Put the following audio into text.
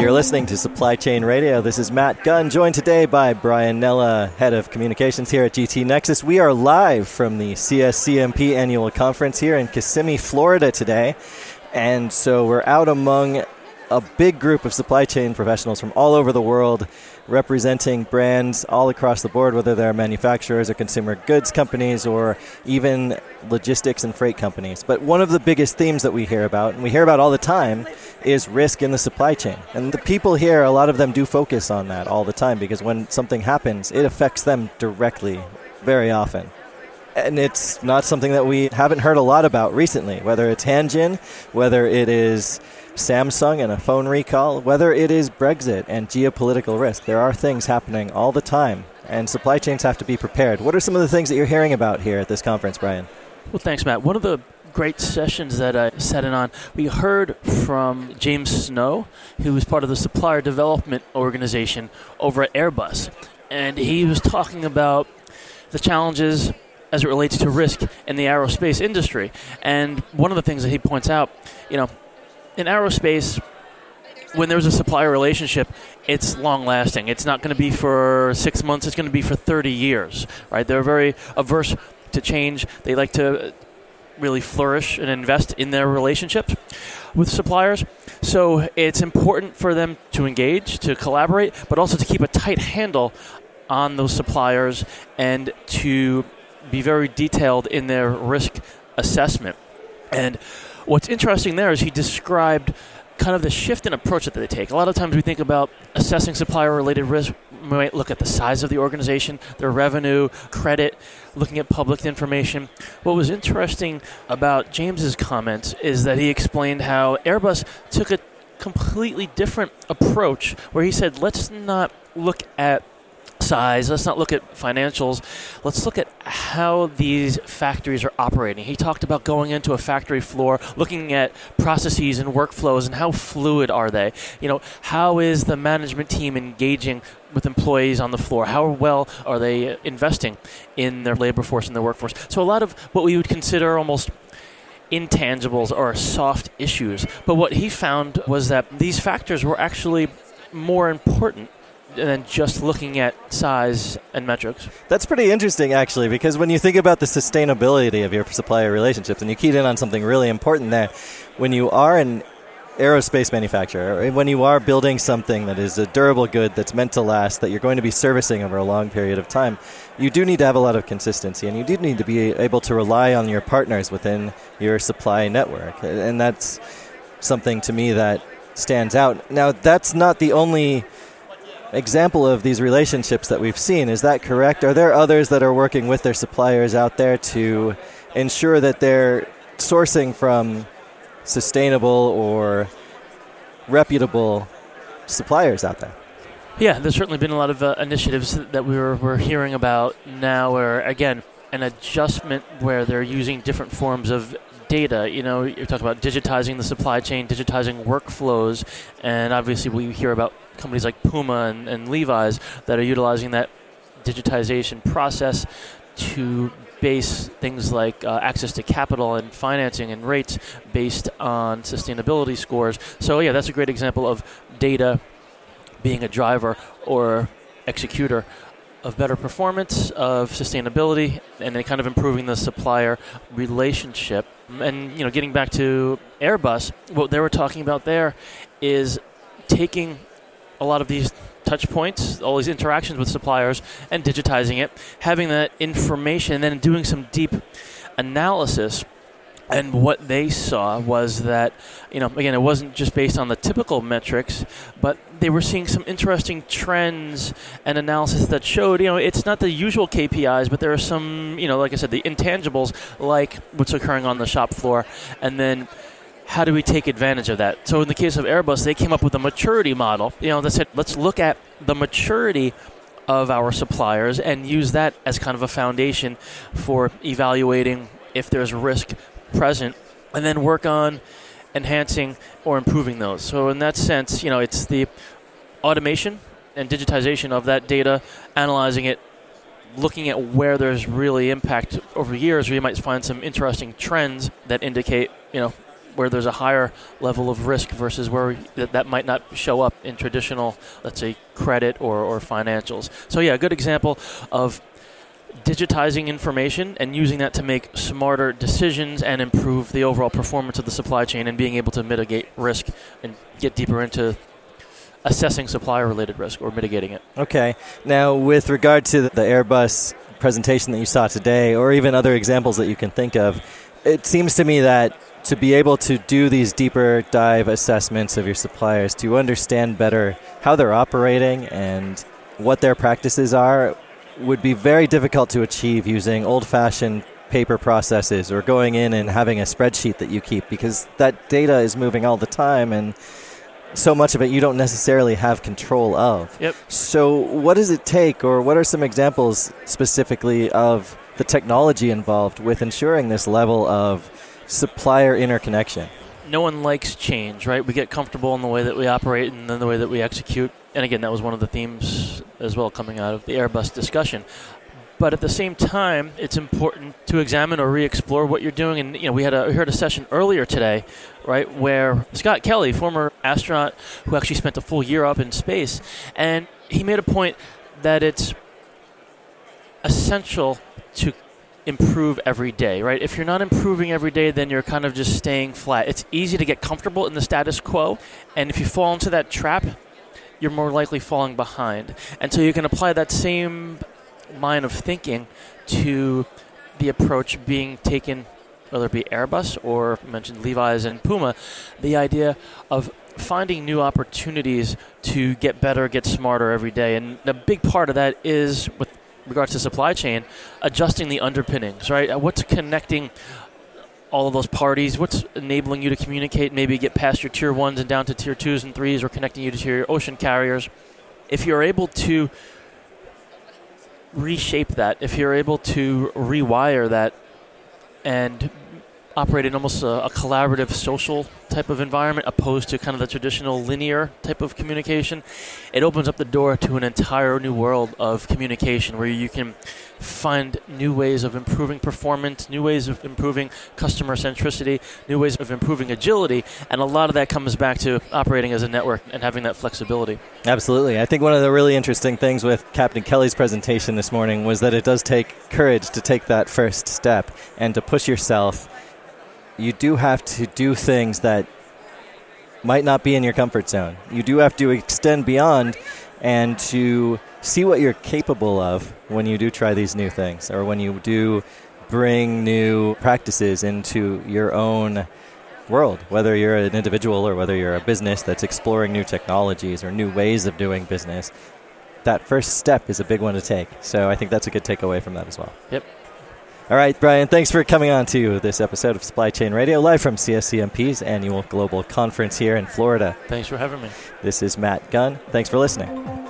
You're listening to Supply Chain Radio. This is Matt Gunn, joined today by Brian Nella, Head of Communications here at GT Nexus. We are live from the CSCMP annual conference here in Kissimmee, Florida today. And so we're out among a big group of supply chain professionals from all over the world representing brands all across the board, whether they're manufacturers or consumer goods companies or even logistics and freight companies. But one of the biggest themes that we hear about, and we hear about all the time, is risk in the supply chain. And the people here, a lot of them do focus on that all the time because when something happens, it affects them directly very often and it's not something that we haven't heard a lot about recently, whether it's Hanjin, whether it is Samsung and a phone recall, whether it is Brexit and geopolitical risk. There are things happening all the time, and supply chains have to be prepared. What are some of the things that you're hearing about here at this conference, Brian? Well, thanks, Matt. One of the great sessions that I sat in on, we heard from James Snow, who was part of the supplier development organization over at Airbus. And he was talking about the challenges as it relates to risk in the aerospace industry. And one of the things that he points out, you know, in aerospace, when there's a supplier relationship, it's long lasting. It's not going to be for six months, it's going to be for 30 years, right? They're very averse to change. They like to really flourish and invest in their relationships with suppliers. So it's important for them to engage, to collaborate, but also to keep a tight handle on those suppliers and to be very detailed in their risk assessment. And what's interesting there is he described kind of the shift in approach that they take. A lot of times we think about assessing supplier related risk. We might look at the size of the organization, their revenue, credit, looking at public information. What was interesting about James's comments is that he explained how Airbus took a completely different approach where he said, let's not look at size. Let's not look at financials. Let's look at how these factories are operating. He talked about going into a factory floor, looking at processes and workflows and how fluid are they? You know, how is the management team engaging with employees on the floor? How well are they investing in their labor force and their workforce? So a lot of what we would consider almost intangibles or soft issues. But what he found was that these factors were actually more important than just looking at size and metrics. That's pretty interesting, actually, because when you think about the sustainability of your supplier relationships, and you keyed in on something really important there, when you are an aerospace manufacturer, when you are building something that is a durable good that's meant to last, that you're going to be servicing over a long period of time, you do need to have a lot of consistency, and you do need to be able to rely on your partners within your supply network. And that's something to me that stands out. Now, that's not the only example of these relationships that we've seen. Is that correct? Are there others that are working with their suppliers out there to ensure that they're sourcing from sustainable or reputable suppliers out there? Yeah, there's certainly been a lot of uh, initiatives that we were, we're hearing about now, where again, an adjustment where they're using different forms of data. You know, you're talking about digitizing the supply chain, digitizing workflows, and obviously we hear about companies like Puma and, and Levi's that are utilizing that digitization process to base things like uh, access to capital and financing and rates based on sustainability scores. So, yeah, that's a great example of data being a driver or executor of better performance, of sustainability, and then kind of improving the supplier relationship. And you know, getting back to Airbus, what they were talking about there is taking a lot of these touch points, all these interactions with suppliers, and digitizing it, having that information, and then doing some deep analysis. And what they saw was that, you know, again, it wasn't just based on the typical metrics, but they were seeing some interesting trends and analysis that showed, you know, it's not the usual KPIs, but there are some, you know, like I said, the intangibles like what's occurring on the shop floor, and then how do we take advantage of that? So in the case of Airbus, they came up with a maturity model. You know, they said, let's look at the maturity of our suppliers and use that as kind of a foundation for evaluating if there's risk present, and then work on enhancing or improving those. So in that sense, you know, it's the automation and digitization of that data, analyzing it, looking at where there's really impact over years, where you might find some interesting trends that indicate, you know, where there's a higher level of risk versus where that, that might not show up in traditional, let's say, credit or, or financials. So, yeah, a good example of digitizing information and using that to make smarter decisions and improve the overall performance of the supply chain and being able to mitigate risk and get deeper into assessing supplier related risk or mitigating it. Okay. Now, with regard to the Airbus presentation that you saw today, or even other examples that you can think of, it seems to me that to be able to do these deeper dive assessments of your suppliers, to understand better how they're operating and what their practices are, would be very difficult to achieve using old fashioned paper processes or going in and having a spreadsheet that you keep because that data is moving all the time and so much of it you don't necessarily have control of. Yep. So, what does it take, or what are some examples specifically of the technology involved with ensuring this level of supplier interconnection? No one likes change, right? We get comfortable in the way that we operate and then the way that we execute. And again, that was one of the themes as well coming out of the Airbus discussion. But at the same time, it's important to examine or re-explore what you're doing. And you know, we had a we heard a session earlier today, right, where Scott Kelly, former astronaut who actually spent a full year up in space, and he made a point that it's essential to improve every day, right? If you're not improving every day, then you're kind of just staying flat. It's easy to get comfortable in the status quo, and if you fall into that trap, you're more likely falling behind. And so you can apply that same line of thinking to the approach being taken, whether it be Airbus or mentioned Levi's and Puma, the idea of finding new opportunities to get better, get smarter every day. And a big part of that is with regards to supply chain, adjusting the underpinnings, right? Uh, what's connecting all of those parties? What's enabling you to communicate, maybe get past your tier ones and down to tier twos and threes, or connecting you to your ocean carriers? If you're able to reshape that, if you're able to rewire that and operate in almost a, a, collaborative social type of environment opposed to kind of the traditional linear type of communication, it opens up the door to an entire new world of communication where you can find new ways of improving performance, new ways of improving customer centricity, new ways of improving agility, and a lot of that comes back to operating as a network and having that flexibility. Absolutely. I think one of the really interesting things with Captain Kelly's presentation this morning was that it does take courage to take that first step and to push yourself you do have to do things that might not be in your comfort zone. You do have to extend beyond and to see what you're capable of when you do try these new things or when you do bring new practices into your own world, whether you're an individual or whether you're a business that's exploring new technologies or new ways of doing business. That first step is a big one to take. So I think that's a good takeaway from that as well. Yep. All right, Brian, thanks for coming on to this episode of Supply Chain Radio, live from CSCMP's annual global conference here in Florida. Thanks for having me. This is Matt Gunn. Thanks for listening.